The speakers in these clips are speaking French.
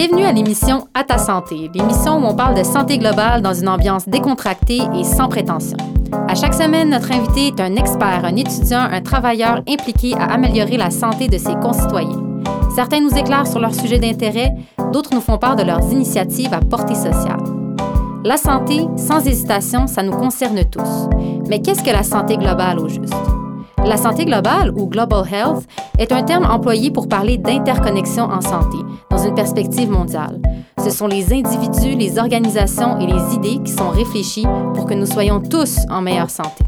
Bienvenue à l'émission À ta santé, l'émission où on parle de santé globale dans une ambiance décontractée et sans prétention. À chaque semaine, notre invité est un expert, un étudiant, un travailleur impliqué à améliorer la santé de ses concitoyens. Certains nous éclairent sur leurs sujets d'intérêt, d'autres nous font part de leurs initiatives à portée sociale. La santé, sans hésitation, ça nous concerne tous. Mais qu'est-ce que la santé globale au juste? La santé globale, ou Global Health, est un terme employé pour parler d'interconnexion en santé, dans une perspective mondiale. Ce sont les individus, les organisations et les idées qui sont réfléchis pour que nous soyons tous en meilleure santé.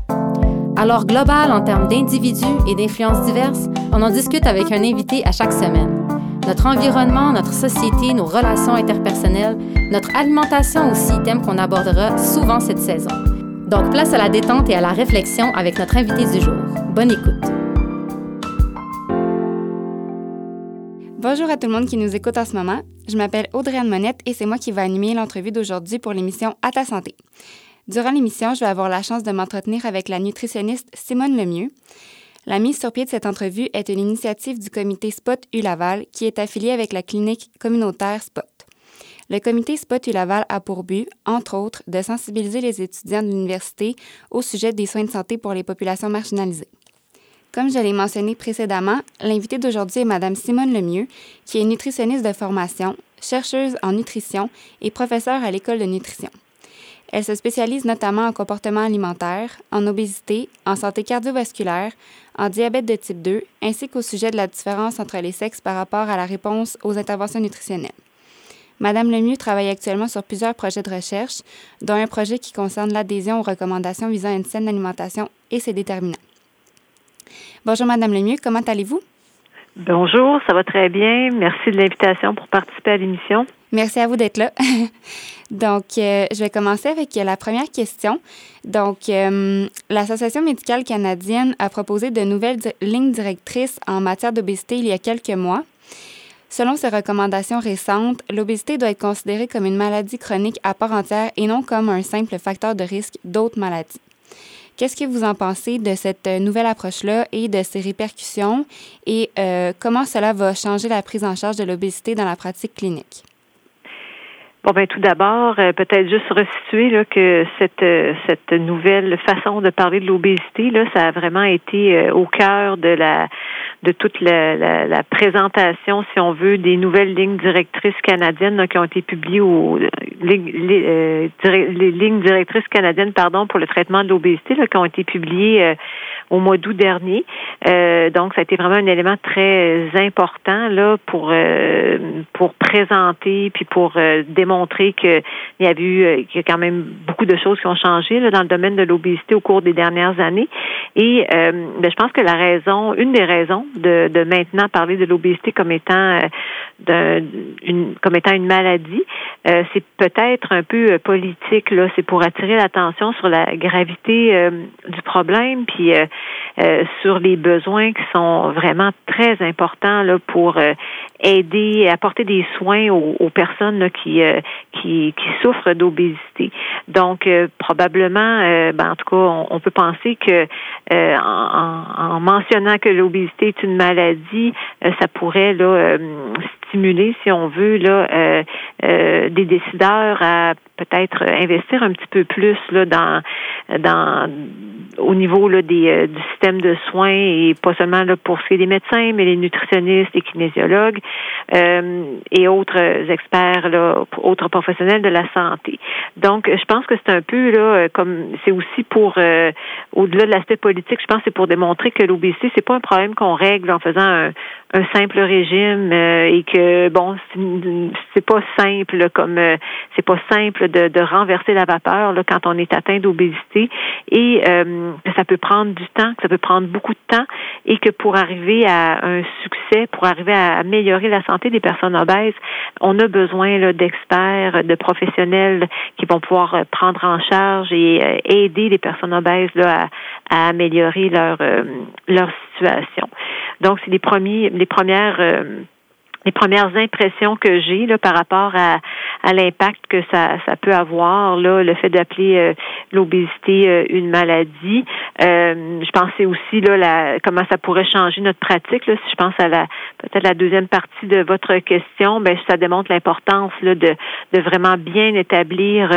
Alors, global en termes d'individus et d'influences diverses, on en discute avec un invité à chaque semaine. Notre environnement, notre société, nos relations interpersonnelles, notre alimentation aussi, thème qu'on abordera souvent cette saison. Donc, place à la détente et à la réflexion avec notre invité du jour. Bonne écoute. Bonjour à tout le monde qui nous écoute en ce moment. Je m'appelle Audrey-Anne Monette et c'est moi qui vais animer l'entrevue d'aujourd'hui pour l'émission À ta santé. Durant l'émission, je vais avoir la chance de m'entretenir avec la nutritionniste Simone Lemieux. La mise sur pied de cette entrevue est une initiative du comité Spot U-Laval qui est affilié avec la clinique communautaire Spot. Le comité Spot U-Laval a pour but, entre autres, de sensibiliser les étudiants de l'université au sujet des soins de santé pour les populations marginalisées. Comme je l'ai mentionné précédemment, l'invitée d'aujourd'hui est Mme Simone Lemieux, qui est nutritionniste de formation, chercheuse en nutrition et professeure à l'école de nutrition. Elle se spécialise notamment en comportement alimentaire, en obésité, en santé cardiovasculaire, en diabète de type 2, ainsi qu'au sujet de la différence entre les sexes par rapport à la réponse aux interventions nutritionnelles. Madame Lemieux travaille actuellement sur plusieurs projets de recherche, dont un projet qui concerne l'adhésion aux recommandations visant une saine alimentation et ses déterminants. Bonjour Madame Lemieux, comment allez-vous? Bonjour, ça va très bien. Merci de l'invitation pour participer à l'émission. Merci à vous d'être là. Donc, euh, je vais commencer avec la première question. Donc, euh, l'Association médicale canadienne a proposé de nouvelles lignes directrices en matière d'obésité il y a quelques mois. Selon ces recommandations récentes, l'obésité doit être considérée comme une maladie chronique à part entière et non comme un simple facteur de risque d'autres maladies. Qu'est-ce que vous en pensez de cette nouvelle approche-là et de ses répercussions et euh, comment cela va changer la prise en charge de l'obésité dans la pratique clinique? Bon ben tout d'abord, euh, peut-être juste resituer là, que cette euh, cette nouvelle façon de parler de l'obésité là, ça a vraiment été euh, au cœur de la de toute la, la, présentation, si on veut, des nouvelles lignes directrices canadiennes qui ont été publiées aux les, les, lignes directrices canadiennes pardon pour le traitement de l'obésité qui ont été publiées au mois d'août dernier. donc ça a été vraiment un élément très important là pour pour présenter puis pour démontrer montrer qu'il y a eu euh, qu'il y a quand même beaucoup de choses qui ont changé dans le domaine de l'obésité au cours des dernières années. Et euh, ben, je pense que la raison, une des raisons de, de maintenant parler de l'obésité comme étant euh, une, comme étant une maladie, c'est peut-être un peu politique. Là, c'est pour attirer l'attention sur la gravité du problème, puis sur les besoins qui sont vraiment très importants là pour aider, apporter des soins aux, personnes qui, qui, qui souffrent d'obésité. Donc, euh, probablement, euh, ben, en tout cas, on, peut penser que euh, en, mentionnant que l'obésité est une maladie, ça pourrait là stimuler, si on veut, là, des décideurs à peut-être investir un petit peu plus là dans dans au niveau là, des, du système de soins et pas seulement là, pour ce qui est des médecins, mais les nutritionnistes, les kinésiologues et autres experts, là, autres professionnels de la santé. Donc, je pense que c'est un peu là, euh, comme c'est aussi pour euh, au-delà de l'aspect politique, je pense que c'est pour démontrer que l'obésité, c'est pas un problème qu'on règle en faisant un, un simple régime euh, et que bon, c'est pas simple comme c'est pas simple de, de, renverser la vapeur là, quand on est atteint d'obésité et que ça peut prendre du temps, que ça peut prendre beaucoup de temps et que pour arriver à un succès, pour arriver à améliorer la santé des personnes obèses, on a besoin d'experts, de professionnels qui vont pouvoir euh, prendre en charge et euh, aider les personnes obèses là, à, améliorer leur euh, leur situation. Donc, c'est les premiers, les premières les premières impressions que j'ai là, par rapport à, à l'impact que ça, ça peut avoir, là, le fait d'appeler l'obésité une maladie. je pensais aussi là, la, comment ça pourrait changer notre pratique. Là, si je pense à la peut-être la deuxième partie de votre question, ben ça démontre l'importance là, de, de vraiment bien établir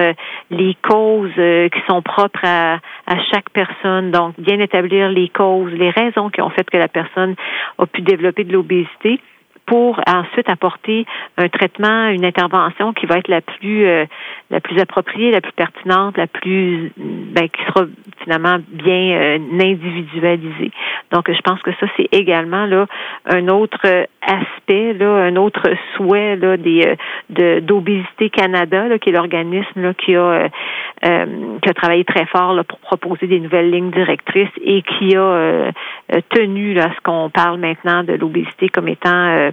les causes qui sont propres à, à chaque personne. Donc, bien établir les causes, les raisons qui ont fait que la personne a pu développer de l'obésité pour ensuite apporter un traitement, une intervention qui va être la plus euh, la plus appropriée, la plus pertinente, la plus ben, qui sera finalement bien euh, individualisée. Donc je pense que ça c'est également là un autre aspect là, un autre souhait là des euh, de d'obésité Canada là, qui est l'organisme là qui a qui a travaillé très fort là, pour proposer des nouvelles lignes directrices et qui a tenu là, ce qu'on parle maintenant de l'obésité comme étant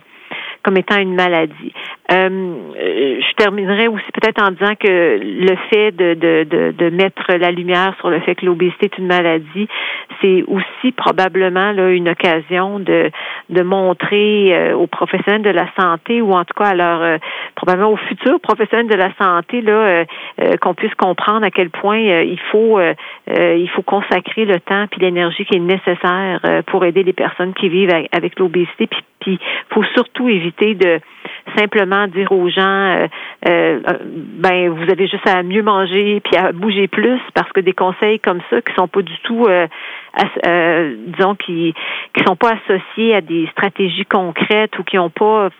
comme étant une maladie. Euh, je terminerai aussi peut-être en disant que le fait de, de, de, de, mettre la lumière sur le fait que l'obésité est une maladie, c'est aussi probablement là, une occasion de, de montrer euh, aux professionnels de la santé ou en tout cas à leur euh, probablement aux futurs professionnels de la santé là qu'on puisse comprendre à quel point il faut il faut consacrer le temps puis l'énergie qui est nécessaire pour aider les personnes qui vivent avec, l'obésité puis puis faut surtout éviter de simplement dire aux gens, euh, euh, ben vous avez juste à mieux manger puis à bouger plus parce que des conseils comme ça qui sont pas du tout, euh, disons qui qui sont pas associés à des stratégies concrètes ou qui ont pas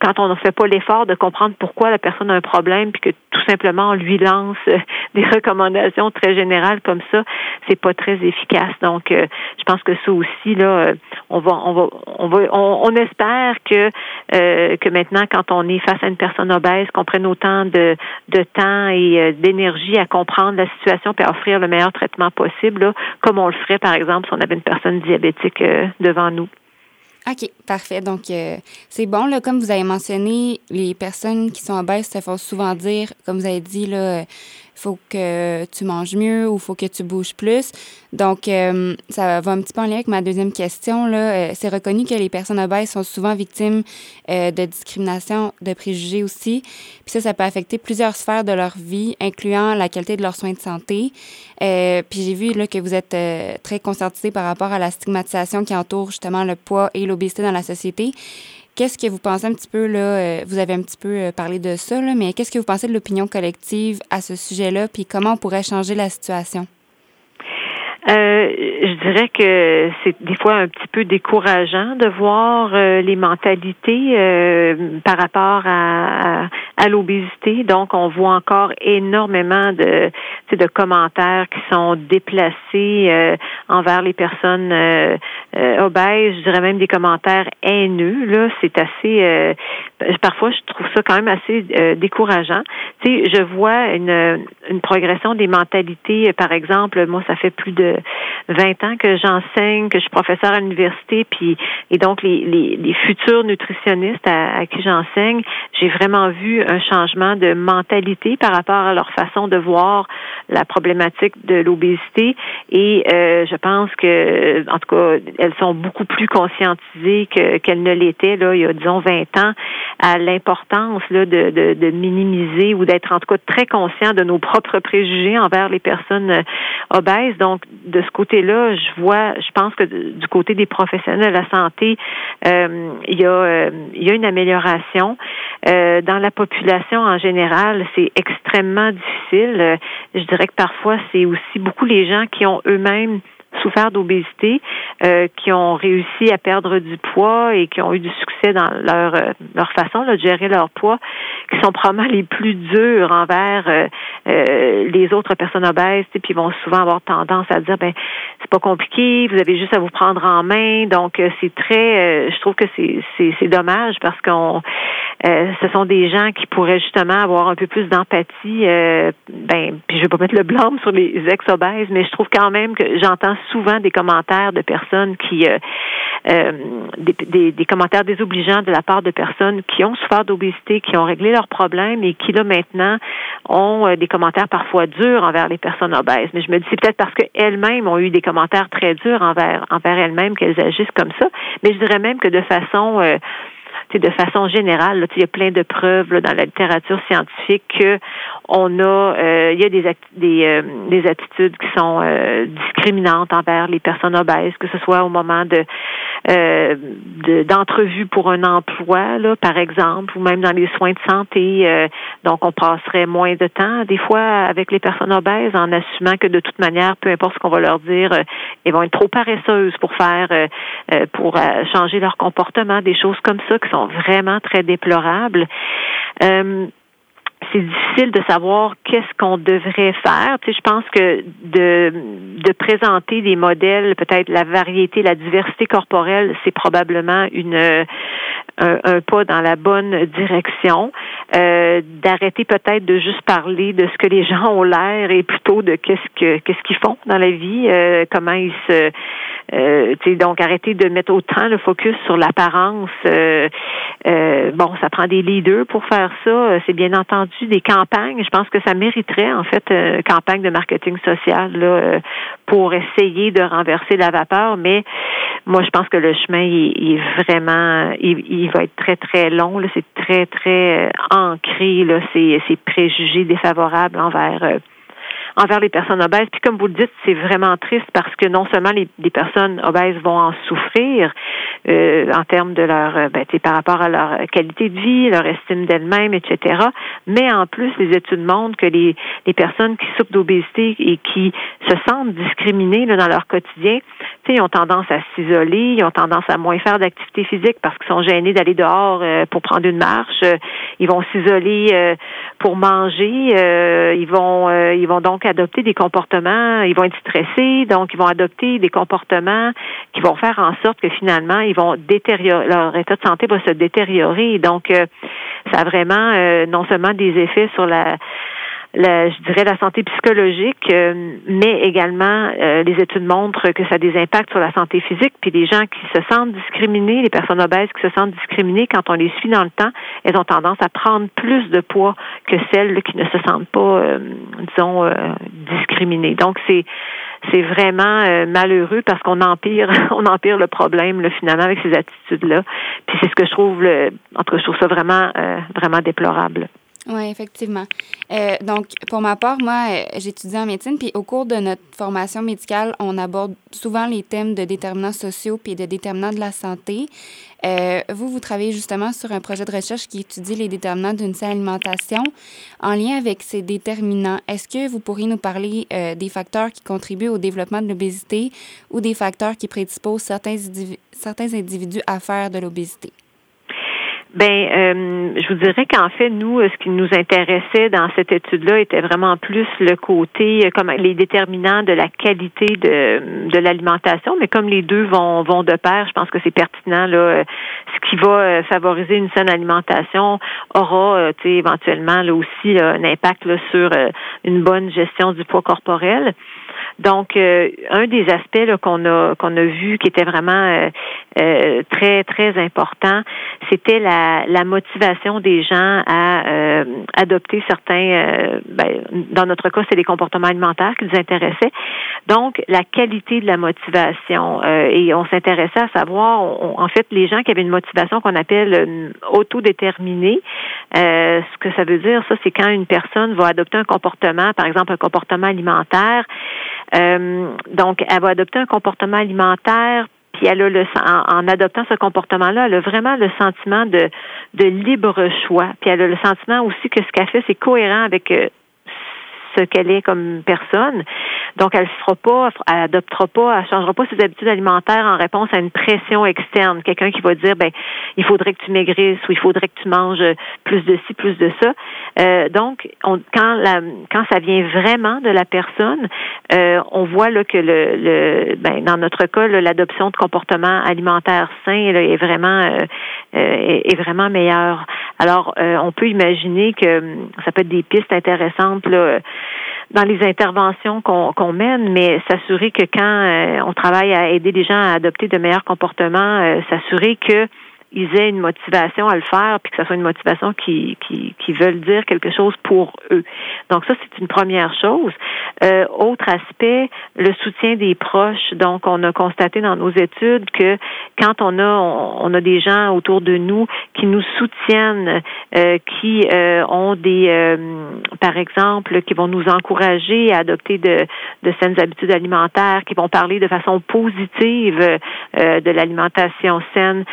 quand on ne fait pas l'effort de comprendre pourquoi la personne a un problème, puis que tout simplement on lui lance euh, des recommandations très générales comme ça, c'est pas très efficace. Donc, euh, je pense que ça aussi là, euh, on va, on va, on va, on, espère que que maintenant, quand on est face à une personne obèse, qu'on prenne autant de de temps et d'énergie à comprendre la situation puis à offrir le meilleur traitement possible, comme on le ferait par exemple si on avait une personne diabétique devant nous. OK, parfait. Donc, euh, c'est bon, là, comme vous avez mentionné, les personnes qui sont obèses se font souvent dire, comme vous avez dit, là, faut que tu manges mieux ou faut que tu bouges plus. Donc, euh, ça va un petit peu en lien avec ma deuxième question. Euh, c'est reconnu que les personnes obèses sont souvent victimes euh, de discrimination, de préjugés aussi. Puis ça, ça peut affecter plusieurs sphères de leur vie, incluant la qualité de leurs soins de santé. puis j'ai vu là, que vous êtes très conscientisé par rapport à la stigmatisation qui entoure justement le poids et l'obésité dans la société. Qu'est-ce que vous pensez un petit peu, là, euh, vous avez un petit peu euh, parlé de ça, là, mais qu'est-ce que vous pensez de l'opinion collective à ce sujet-là, puis comment on pourrait changer la situation? Euh, je dirais que c'est des fois un petit peu décourageant de voir euh, les mentalités euh, par rapport à, à, l'obésité. Donc, on voit encore énormément de, de commentaires qui sont déplacés envers les personnes obèses. Je dirais même des commentaires haineux. Là, c'est assez. parfois, je trouve ça quand même assez décourageant. Tu sais, je vois une, une progression des mentalités. Par exemple, moi, ça fait plus de 20 ans que j'enseigne, que je suis professeur à l'université, puis et donc les, les, les futurs nutritionnistes à, qui j'enseigne, j'ai vraiment vu un changement de mentalité par rapport à leur façon de voir la problématique de l'obésité. Et euh, je pense que en tout cas elles sont beaucoup plus conscientisées que qu'elles ne l'étaient là il y a disons 20 ans à l'importance là de, de, de minimiser ou d'être en tout cas très conscient de nos propres préjugés envers les personnes euh, obèses. Donc de ce côté-là, je vois, je pense que du côté des professionnels de la santé, euh, il, y a, euh, il y a une amélioration. Euh, dans la population en général, c'est extrêmement difficile. Je dirais que parfois, c'est aussi beaucoup les gens qui ont eux-mêmes souffert d'obésité, euh, qui ont réussi à perdre du poids et qui ont eu du succès dans leur euh, leur façon de gérer leur poids, qui sont probablement les plus durs envers euh, les autres personnes obèses, puis ils vont souvent avoir tendance à dire ben c'est pas compliqué, vous avez juste à vous prendre en main. Donc c'est très, je trouve que c'est c'est dommage parce qu'on ce sont des gens qui pourraient justement avoir un peu plus d'empathie. ben, puis je vais pas mettre le blâme sur les ex-obèses, mais je trouve quand même que j'entends souvent des commentaires de personnes qui, euh, euh, des, des, commentaires désobligeants de la part de personnes qui ont souffert d'obésité, qui ont réglé leurs problèmes et qui là maintenant ont euh, des commentaires parfois durs envers les personnes obèses. Mais je me dis c'est peut-être parce qu'elles-mêmes ont eu des commentaires très durs envers envers elles-mêmes qu'elles agissent comme ça. Mais je dirais même que de façon de façon générale, il y a plein de preuves dans la littérature scientifique que on a, euh, il y a des, des, euh, des, attitudes qui sont euh, discriminantes envers les personnes obèses, que ce soit au moment de d'entrevue pour un emploi, là, par exemple, ou même dans les soins de santé. donc, on passerait moins de temps, des fois, avec les personnes obèses, en assumant que de toute manière, peu importe ce qu'on va leur dire, elles vont être trop paresseuses pour faire, pour changer leur comportement, des choses comme ça qui sont vraiment très déplorables c'est difficile de savoir qu'est-ce qu'on devrait faire. Tu sais, je pense que de, de présenter des modèles, peut-être la variété, la diversité corporelle, c'est probablement une un, pas dans la bonne direction. Euh, D'arrêter peut-être de juste parler de ce que les gens ont l'air et plutôt de qu'est-ce que qu'est-ce qu'ils font dans la vie, euh, comment ils se euh, donc arrêter de mettre autant le focus sur l'apparence. Euh, euh, bon, ça prend des leaders pour faire ça. C'est bien entendu des campagnes. Je pense que ça mériterait en fait une campagne de marketing social là, pour essayer de renverser la vapeur. Mais moi, je pense que le chemin il, est vraiment, il, va être très très long. C'est très très ancré là, ces, ces préjugés défavorables envers envers les personnes obèses. Puis comme vous le dites, c'est vraiment triste parce que non seulement les, personnes obèses vont en souffrir euh, en termes de leur, euh, ben, par rapport à leur qualité de vie, leur estime d'elles-mêmes, etc. Mais en plus, les études montrent que les, les personnes qui souffrent d'obésité et qui se sentent discriminées dans leur quotidien, ils ont tendance à s'isoler, ils ont tendance à moins faire d'activité physique parce qu'ils sont gênés d'aller dehors euh, pour prendre une marche. ils vont s'isoler pour manger. ils vont, ils vont donc adopter des comportements, ils vont être stressés, donc ils vont adopter des comportements qui vont faire en sorte que finalement, ils vont détériorer, leur état de santé va se détériorer. Donc, euh, ça a vraiment euh, non seulement des effets sur la je dirais la santé psychologique, euh, mais également euh, les études montrent que ça a des impacts sur la santé physique. Puis les gens qui se sentent discriminés, les personnes obèses qui se sentent discriminées, quand on les suit dans le temps, elles ont tendance à prendre plus de poids que celles qui ne se sentent pas, euh, disons, discriminées. Donc c'est c'est vraiment malheureux parce qu'on empire, on empire le problème là, finalement avec ces attitudes-là. Puis c'est ce que je trouve, le, en tout cas, je trouve ça vraiment, vraiment déplorable. Oui, effectivement. Euh, donc, pour ma part, moi, euh, j'étudie en médecine, puis au cours de notre formation médicale, on aborde souvent les thèmes de déterminants sociaux puis de déterminants de la santé. Euh, vous, vous travaillez justement sur un projet de recherche qui étudie les déterminants d'une saine alimentation. En lien avec ces déterminants, est-ce que vous pourriez nous parler des facteurs qui contribuent au développement de l'obésité ou des facteurs qui prédisposent certains, certains individus à faire de l'obésité? Ben, euh, je vous dirais qu'en fait, nous, ce qui nous intéressait dans cette étude-là était vraiment plus le côté, euh, comme les déterminants de la qualité de, de l'alimentation, mais comme les deux vont vont de pair, je pense que c'est pertinent là. Euh, ce qui va favoriser une saine alimentation aura, éventuellement là aussi un impact là, sur une bonne gestion du poids corporel. Donc, euh, un des aspects qu'on a qu'on a vu qui était vraiment euh, euh, très très important, c'était la, la motivation des gens à adopter certains. Ben, dans notre cas, c'est les comportements alimentaires qui nous intéressaient. Donc, la qualité de la motivation et on s'intéressait à savoir, en fait, les gens qui avaient une motivation qu'on appelle autodéterminée. ce que ça veut dire, ça, c'est quand une personne va adopter un comportement, par exemple un comportement alimentaire euh, donc, elle va adopter un comportement alimentaire puis elle a le en, adoptant ce comportement-là, elle a vraiment le sentiment de, de libre choix. Puis elle a le sentiment aussi que ce qu'elle fait, c'est cohérent avec euh, ce qu'elle est comme personne. Donc, elle ne fera pas, elle adoptera pas, elle changera pas ses habitudes alimentaires en réponse à une pression externe. Quelqu'un qui va dire, ben, il faudrait que tu maigrisses ou il faudrait que tu manges plus de ci, plus de ça. Euh, donc, on, quand la, quand ça vient vraiment de la personne, euh, on voit là que le, le ben, dans notre cas, l'adoption de comportements alimentaires sains est vraiment euh, est, vraiment meilleure. Alors, on peut imaginer que ça peut être des pistes intéressantes là, dans les interventions qu'on mène, mais s'assurer que quand on travaille à aider les gens à adopter de meilleurs comportements, s'assurer que ils aient une motivation à le faire, puis que ce soit une motivation qui, qui, qui veulent dire quelque chose pour eux. Donc ça, c'est une première chose. Euh, autre aspect, le soutien des proches. Donc, on a constaté dans nos études que quand on a on, a des gens autour de nous qui nous soutiennent, euh, qui euh, ont des, euh, par exemple, qui vont nous encourager à adopter de, de saines habitudes alimentaires, qui vont parler de façon positive de l'alimentation saine.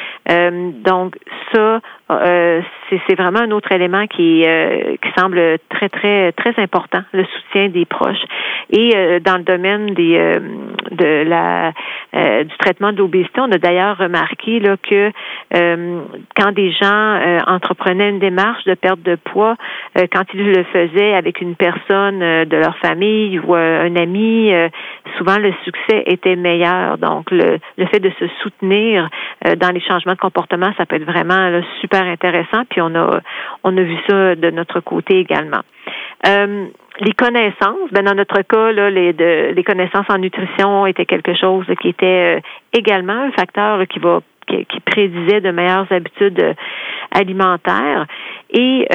Donc, ça, euh, c'est vraiment un autre élément qui, euh, qui semble très, très, très important, le soutien des proches. Et euh, dans le domaine du traitement de l'obésité, on a d'ailleurs remarqué là, que quand des gens entreprenaient une démarche de perte de poids, quand ils le faisaient avec une personne de leur famille ou un ami, souvent le succès était meilleur. Donc, le, le fait de se soutenir dans les changements de comportement, ça peut être vraiment super intéressant, puis on a on a vu ça de notre côté également. Euh, les connaissances, ben dans notre cas, les, connaissances en nutrition étaient quelque chose qui était euh, également un facteur qui, prédisait de meilleures habitudes euh, alimentaires. Et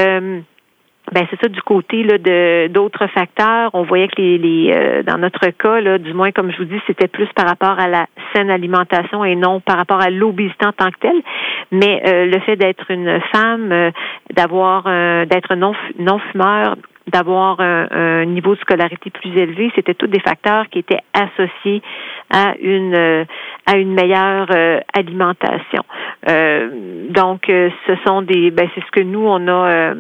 ben c'est ça du côté là de d'autres facteurs. On voyait que les, les euh, dans notre cas là, du moins comme je vous dis, c'était plus par rapport à la saine alimentation et non par rapport à l'obésité en tant que telle. Mais euh, le fait d'être une femme, euh, d'avoir d'être non non fumeur, d'avoir un, niveau de scolarité plus élevé, c'était tous des facteurs qui étaient associés à une à une meilleure alimentation. donc, ce sont des, ben, c'est ce que nous on a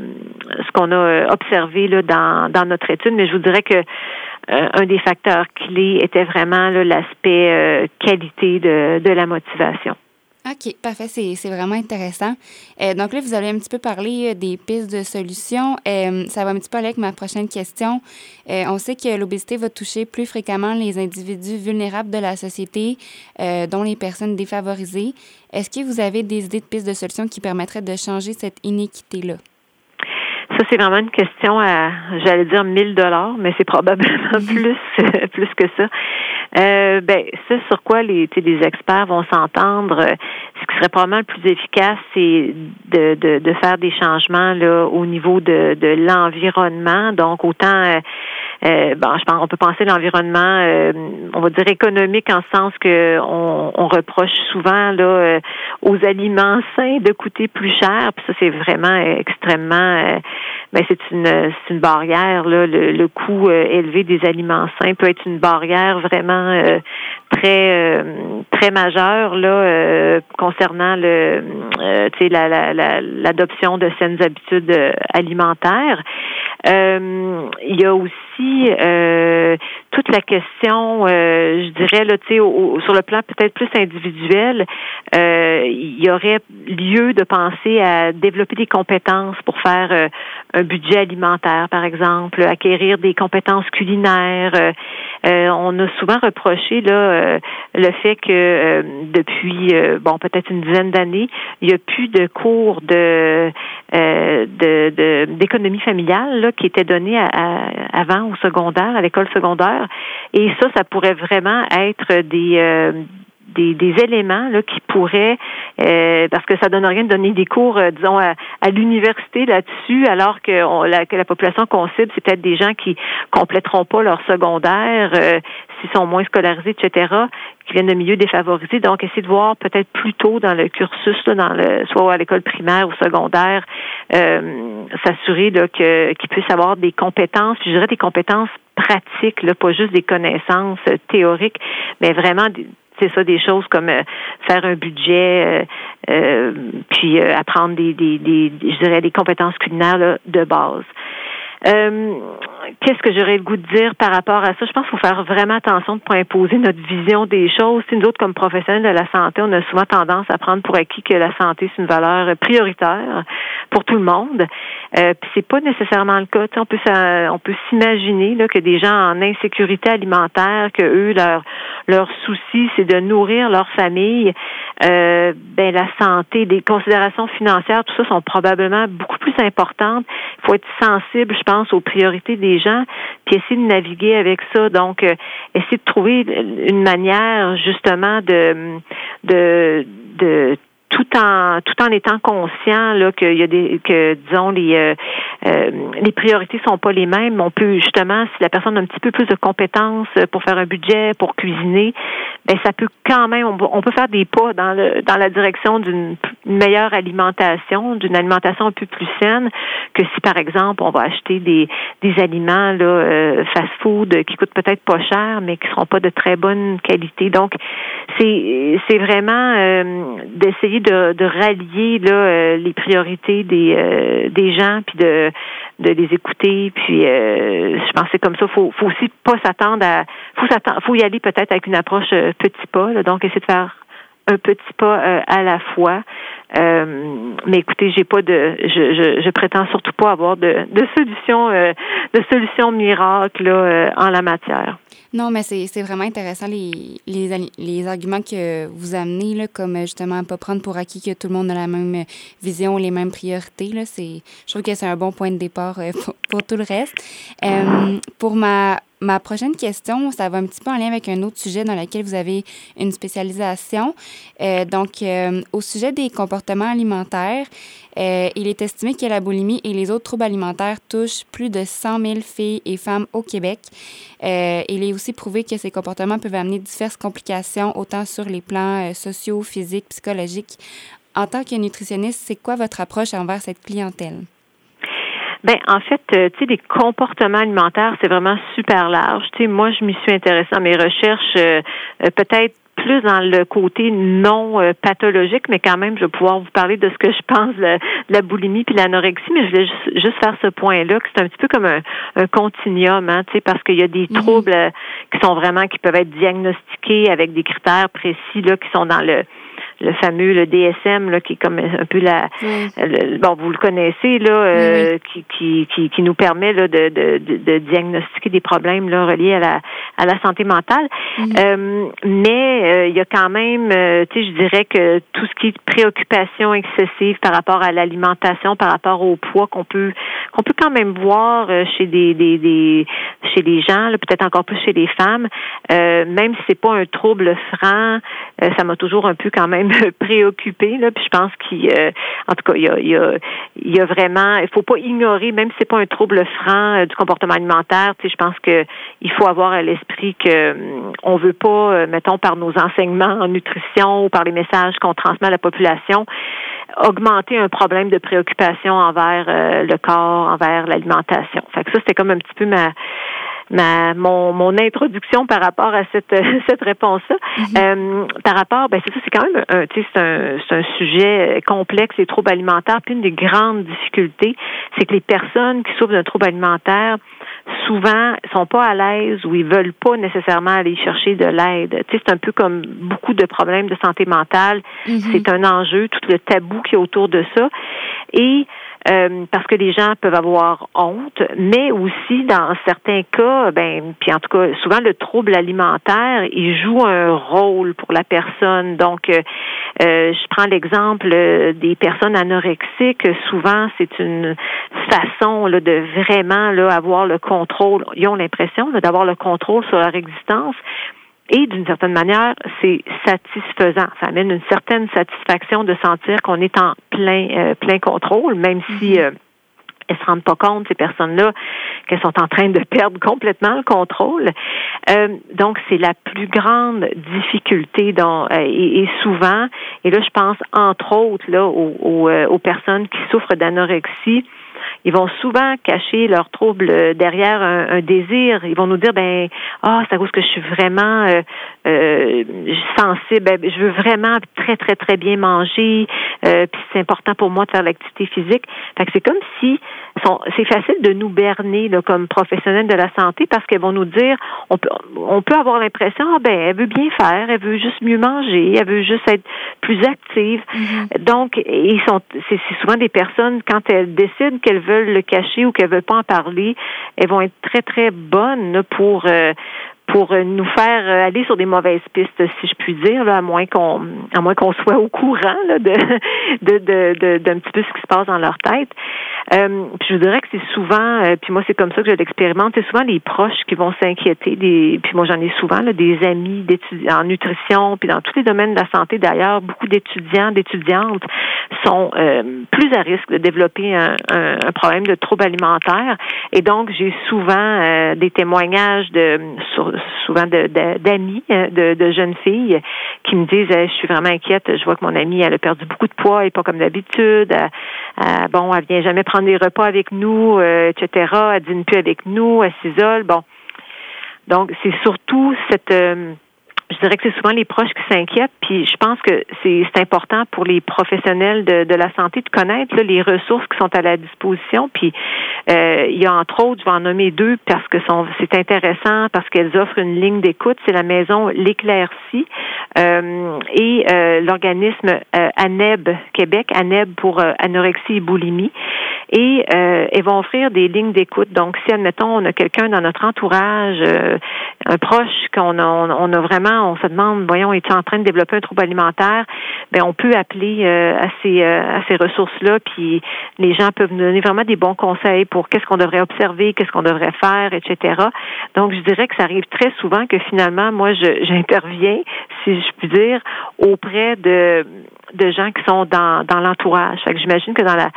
ce qu'on a euh, observé là, dans, dans notre étude, mais je vous dirais que euh, un des facteurs clés était vraiment l'aspect euh, qualité de, de la motivation. OK, parfait, c'est vraiment intéressant. donc là, vous avez un petit peu parlé des pistes de solutions. ça va un petit peu aller avec ma prochaine question. on sait que l'obésité va toucher plus fréquemment les individus vulnérables de la société, dont les personnes défavorisées. Est-ce que vous avez des idées de pistes de solutions qui permettraient de changer cette inéquité-là? Ça, c'est vraiment une question à, j'allais dire 1000 dollars, mais c'est probablement plus, plus que ça. Euh, ben, ça sur quoi les, les experts vont s'entendre, euh, ce qui serait probablement le plus efficace, c'est de, de, de, faire des changements là au niveau de, de l'environnement. Donc autant euh, euh bon, je pense on peut penser l'environnement, euh, on va dire économique en ce sens que on, on reproche souvent là aux aliments sains de coûter plus cher. Puis ça, c'est vraiment extrêmement ben c'est une une barrière là. Le, coût élevé des aliments sains peut être une barrière vraiment euh, très euh, très majeur là euh, concernant l'adoption de saines habitudes alimentaires. il y a aussi toute la question, je dirais là, sur le plan peut-être plus individuel, il y aurait lieu de penser à développer des compétences pour faire un budget alimentaire, par exemple, acquérir des compétences culinaires. on a souvent reproché là euh, le fait que euh, depuis euh, bon peut-être une dizaine d'années, il n'y a plus de cours de d'économie familiale là, qui étaient donnés avant au secondaire, à l'école secondaire. Et ça, ça pourrait vraiment être des des, des, éléments là, qui pourraient, parce que ça donne rien de donner des cours, disons, à, l'université là-dessus, alors que, la, que la population qu'on cible, c'est peut-être des gens qui compléteront pas leur secondaire, s'ils sont moins scolarisés, etc., qui viennent de milieux défavorisés. Donc, essayer de voir peut-être plus tôt dans le cursus, là, dans le, soit à l'école primaire ou secondaire, euh, s'assurer que qu'ils puissent avoir des compétences, je dirais des compétences pratiques, là, pas juste des connaissances euh, théoriques, mais vraiment c'est ça des choses comme euh, faire un budget euh, puis apprendre des, des, des, je dirais des compétences culinaires de base. Euh, qu'est-ce que j'aurais le goût de dire par rapport à ça? Je pense qu'il faut faire vraiment attention de ne pas imposer notre vision des choses. Si nous autres, comme professionnels de la santé, on a souvent tendance à prendre pour acquis que la santé, c'est une valeur prioritaire pour tout le monde. Euh, puis c'est pas nécessairement le cas. on peut on peut s'imaginer là, que des gens en insécurité alimentaire, que eux, leur leur souci, c'est de nourrir leur famille, euh, ben la santé, des considérations financières, tout ça sont probablement beaucoup plus importantes. Il faut être sensible, je pense, aux priorités des gens, puis essayer de naviguer avec ça. Donc, euh, essayer de trouver une manière justement de de de tout en tout en étant conscient là qu'il y a des que disons les euh, euh, les priorités sont pas les mêmes. On peut justement si la personne a un petit peu plus de compétences pour faire un budget, pour cuisiner, ben ça peut quand même on, peut faire des pas dans le dans la direction d'une meilleure alimentation, d'une alimentation un peu plus saine que si par exemple on va acheter des des aliments là euh, fast-food qui coûtent peut-être pas cher mais qui seront pas de très bonne qualité. Donc c'est c'est vraiment euh, d'essayer de, de rallier là euh, les priorités des euh, des gens puis de de les écouter puis je pense que comme ça. Faut faut aussi pas s'attendre à faut s'attendre faut y aller peut-être avec une approche petit pas là, donc essayer de faire un petit pas à la fois. mais écoutez, j'ai pas de, je, je, prétends surtout pas avoir de, de solution, de solution miracle en la matière. Non, mais c'est vraiment intéressant les, les, les, arguments que vous amenez, là, comme justement pas prendre pour acquis que tout le monde a la même vision, les mêmes priorités. Là, je trouve que c'est un bon point de départ euh, pour, tout le reste. Euh, pour ma Ma prochaine question, ça va un petit peu en lien avec un autre sujet dans lequel vous avez une spécialisation. Euh, donc, euh, au sujet des comportements alimentaires, euh, il est estimé que la boulimie et les autres troubles alimentaires touchent plus de 100 000 filles et femmes au Québec. il est aussi prouvé que ces comportements peuvent amener diverses complications, autant sur les plans sociaux, physiques, psychologiques. En tant que nutritionniste, c'est quoi votre approche envers cette clientèle? Ben en fait, euh, tu sais, les comportements alimentaires, c'est vraiment super large. Tu sais, moi, je m'y suis intéressée dans mes recherches, euh, euh, peut-être plus dans le côté non pathologique, mais quand même, je vais pouvoir vous parler de ce que je pense de la, boulimie puis l'anorexie, mais je voulais juste, faire ce point-là, que c'est un petit peu comme un, un continuum, hein, tu sais, parce qu'il y a des mhm. troubles qui sont vraiment, qui peuvent être diagnostiqués avec des critères précis, là, qui sont dans le le fameux le DSM là, qui est comme un peu la bon vous le connaissez là euh, qui, qui, qui, qui nous permet là, de, de, de, diagnostiquer des problèmes là, reliés à la à la santé mentale. Euh, mais euh, il y a quand même tu sais je dirais que tout ce qui est préoccupation excessive par rapport à l'alimentation par rapport au poids qu'on peut qu'on peut quand même voir chez des, des, des chez les gens peut-être encore plus chez les femmes même si c'est pas un trouble franc ça m'a toujours un peu quand même préoccupé là puis je pense qu'il euh, en tout cas il y a, il y a, y a vraiment il faut pas ignorer même si c'est pas un trouble franc euh, du comportement alimentaire tu sais je pense que il faut avoir à l'esprit que hum, on veut pas euh, mettons par nos enseignements en nutrition ou par les messages qu'on transmet à la population augmenter un problème de préoccupation envers le corps envers l'alimentation fait que ça c'était comme un petit peu ma ma mon, mon introduction par rapport à cette cette réponse-là. Mm-hmm. euh, par rapport, ben c'est ça, c'est quand même un, tu sais, c'est un, c'est un sujet complexe, les troubles alimentaires. Puis une des grandes difficultés, c'est que les personnes qui souffrent d'un trouble alimentaire souvent sont pas à l'aise ou ils veulent pas nécessairement aller chercher de l'aide. Tu sais, c'est un peu comme beaucoup de problèmes de santé mentale. Mm-hmm. C'est un enjeu, tout le tabou qui est autour de ça. Et euh, parce que les gens peuvent avoir honte, mais aussi dans certains cas, ben, puis en tout cas, souvent le trouble alimentaire, il joue un rôle pour la personne. Donc, euh, euh je prends l'exemple des personnes anorexiques. Souvent, c'est une façon là, de vraiment là, avoir le contrôle. Ils ont l'impression d'avoir le contrôle sur leur existence. Et d'une certaine manière, c'est satisfaisant. Ça amène une certaine satisfaction de sentir qu'on est en plein euh, plein contrôle, même si mhm. euh, elles se rendent pas compte ces personnes-là qu'elles sont en train de perdre complètement le contrôle. Euh, donc c'est la plus grande difficulté dont, et, souvent et là je pense entre autres là aux, aux personnes qui souffrent d'anorexie ils vont souvent cacher leurs troubles derrière un, désir. Ils vont nous dire ben ah c'est à cause que je suis vraiment euh, euh, sensible, ben, je veux vraiment très très très bien manger, euh, puis c'est important pour moi de faire l'activité physique. Fait que c'est comme si c'est facile de nous berner là, comme professionnels de la santé parce qu'elles vont nous dire on peut on peut avoir l'impression ah, ben elle veut bien faire, elle veut juste mieux manger, elle veut juste être plus active. Mm-hmm. Donc ils sont c'est souvent des personnes quand elles décident qu'elles veulent le cacher ou qu'elles veulent pas en parler, elles vont être très très bonnes pour euh, pour nous faire aller sur des mauvaises pistes, si je puis dire, là, à moins qu'on à moins qu'on soit au courant là, de, de, de, d'un petit peu ce qui se passe dans leur tête. Euh, puis je vous dirais que c'est souvent, euh, puis moi c'est comme ça que je l'expérimente, c'est souvent les proches qui vont s'inquiéter. Puis moi j'en ai souvent là, des amis d'étudiants en nutrition, puis dans tous les domaines de la santé d'ailleurs, beaucoup d'étudiants, d'étudiantes sont euh, plus à risque de développer un, un, problème de trouble alimentaire. Et donc j'ai souvent des témoignages de souvent d'amis, de, de, jeunes filles qui me disent je suis vraiment inquiète, je vois que mon amie elle a perdu beaucoup de poids et pas comme d'habitude. bon, elle vient jamais prendre des repas avec nous, euh, etc. Elle dîne plus avec nous, elle s'isole. Bon. Donc, c'est surtout cette euh, je dirais que c'est souvent les proches qui s'inquiètent, puis je pense que c'est important pour les professionnels de, de la santé de connaître les ressources qui sont à la disposition. Puis euh, il y a entre autres, je vais en nommer deux parce que c'est intéressant, parce qu'elles offrent une ligne d'écoute. C'est la maison L'Éclaircie euh, et euh, l'organisme euh, ANEB Québec, ANEB pour anorexie et boulimie. Et elles vont offrir des lignes d'écoute. Donc, si, admettons, on a quelqu'un dans notre entourage, un proche qu'on a, on a vraiment on se demande, voyons, est-il en train de développer un trouble alimentaire? Ben, on peut appeler euh, à ces, euh, ces ressources-là, puis les gens peuvent nous donner vraiment des bons conseils pour qu'est-ce qu'on devrait observer, qu'est-ce qu'on devrait faire, etc. Donc, je dirais que ça arrive très souvent que finalement, moi, j'interviens, si je puis dire, auprès de de gens qui sont dans, dans l'entourage. Fait que j'imagine que dans la,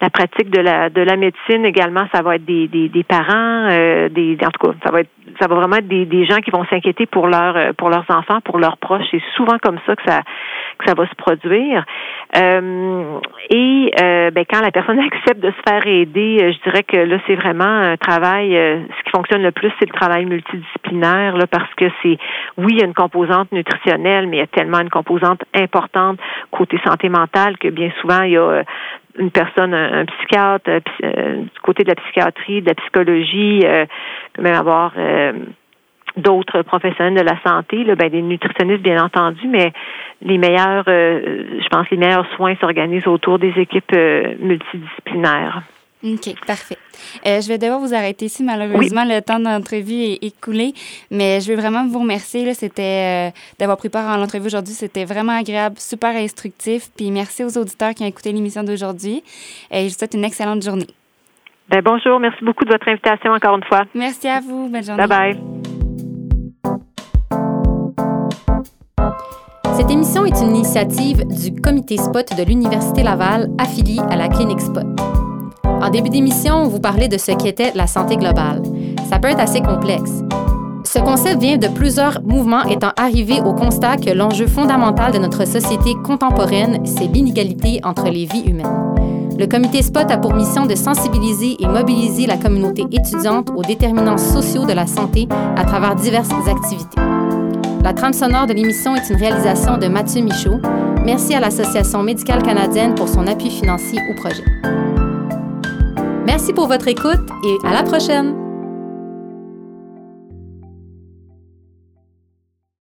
la pratique de la de la médecine également, ça va être des, des, parents, euh, des en tout cas, ça va être ça va vraiment être des, des gens qui vont s'inquiéter pour leur pour leurs enfants, pour leurs proches. C'est souvent comme ça que ça que ça va se produire. Euh, et euh, ben, quand la personne accepte de se faire aider, euh, je dirais que là, c'est vraiment un travail. Euh, ce qui fonctionne le plus, c'est le travail multidisciplinaire, là, parce que c'est oui, il y a une composante nutritionnelle, mais il y a tellement une composante importante côté santé mentale que bien souvent il y a une personne, un, psychiatre, du côté de la psychiatrie, de la psychologie, euh, même avoir d'autres professionnels de la santé, là, ben, des nutritionnistes bien entendu, mais les meilleurs, euh, je pense, les meilleurs soins s'organisent autour des équipes euh, multidisciplinaires. OK, parfait. Euh, je vais devoir vous arrêter ici. Malheureusement, le temps d'entrevue est écoulé, mais je veux vraiment vous remercier. C'était d'avoir pris part à l'entrevue aujourd'hui. C'était vraiment agréable, super instructif. Puis merci aux auditeurs qui ont écouté l'émission d'aujourd'hui. Et je vous souhaite une excellente journée. Ben, bonjour, merci beaucoup de votre invitation encore une fois. Merci à vous. Bonne journée. Bye bye. Cette émission est une initiative du comité Spot de l'Université Laval affilié à la clinique Spot. En début d'émission, on vous parlait de ce qu'était la santé globale. Ça peut être assez complexe. Ce concept vient de plusieurs mouvements étant arrivés au constat que l'enjeu fondamental de notre société contemporaine, c'est l'inégalité entre les vies humaines. Le comité SPOT a pour mission de sensibiliser et mobiliser la communauté étudiante aux déterminants sociaux de la santé à travers diverses activités. La trame sonore de l'émission est une réalisation de Mathieu Michaud. Merci à l'Association médicale canadienne pour son appui financier au projet. Merci pour votre écoute et à la prochaine!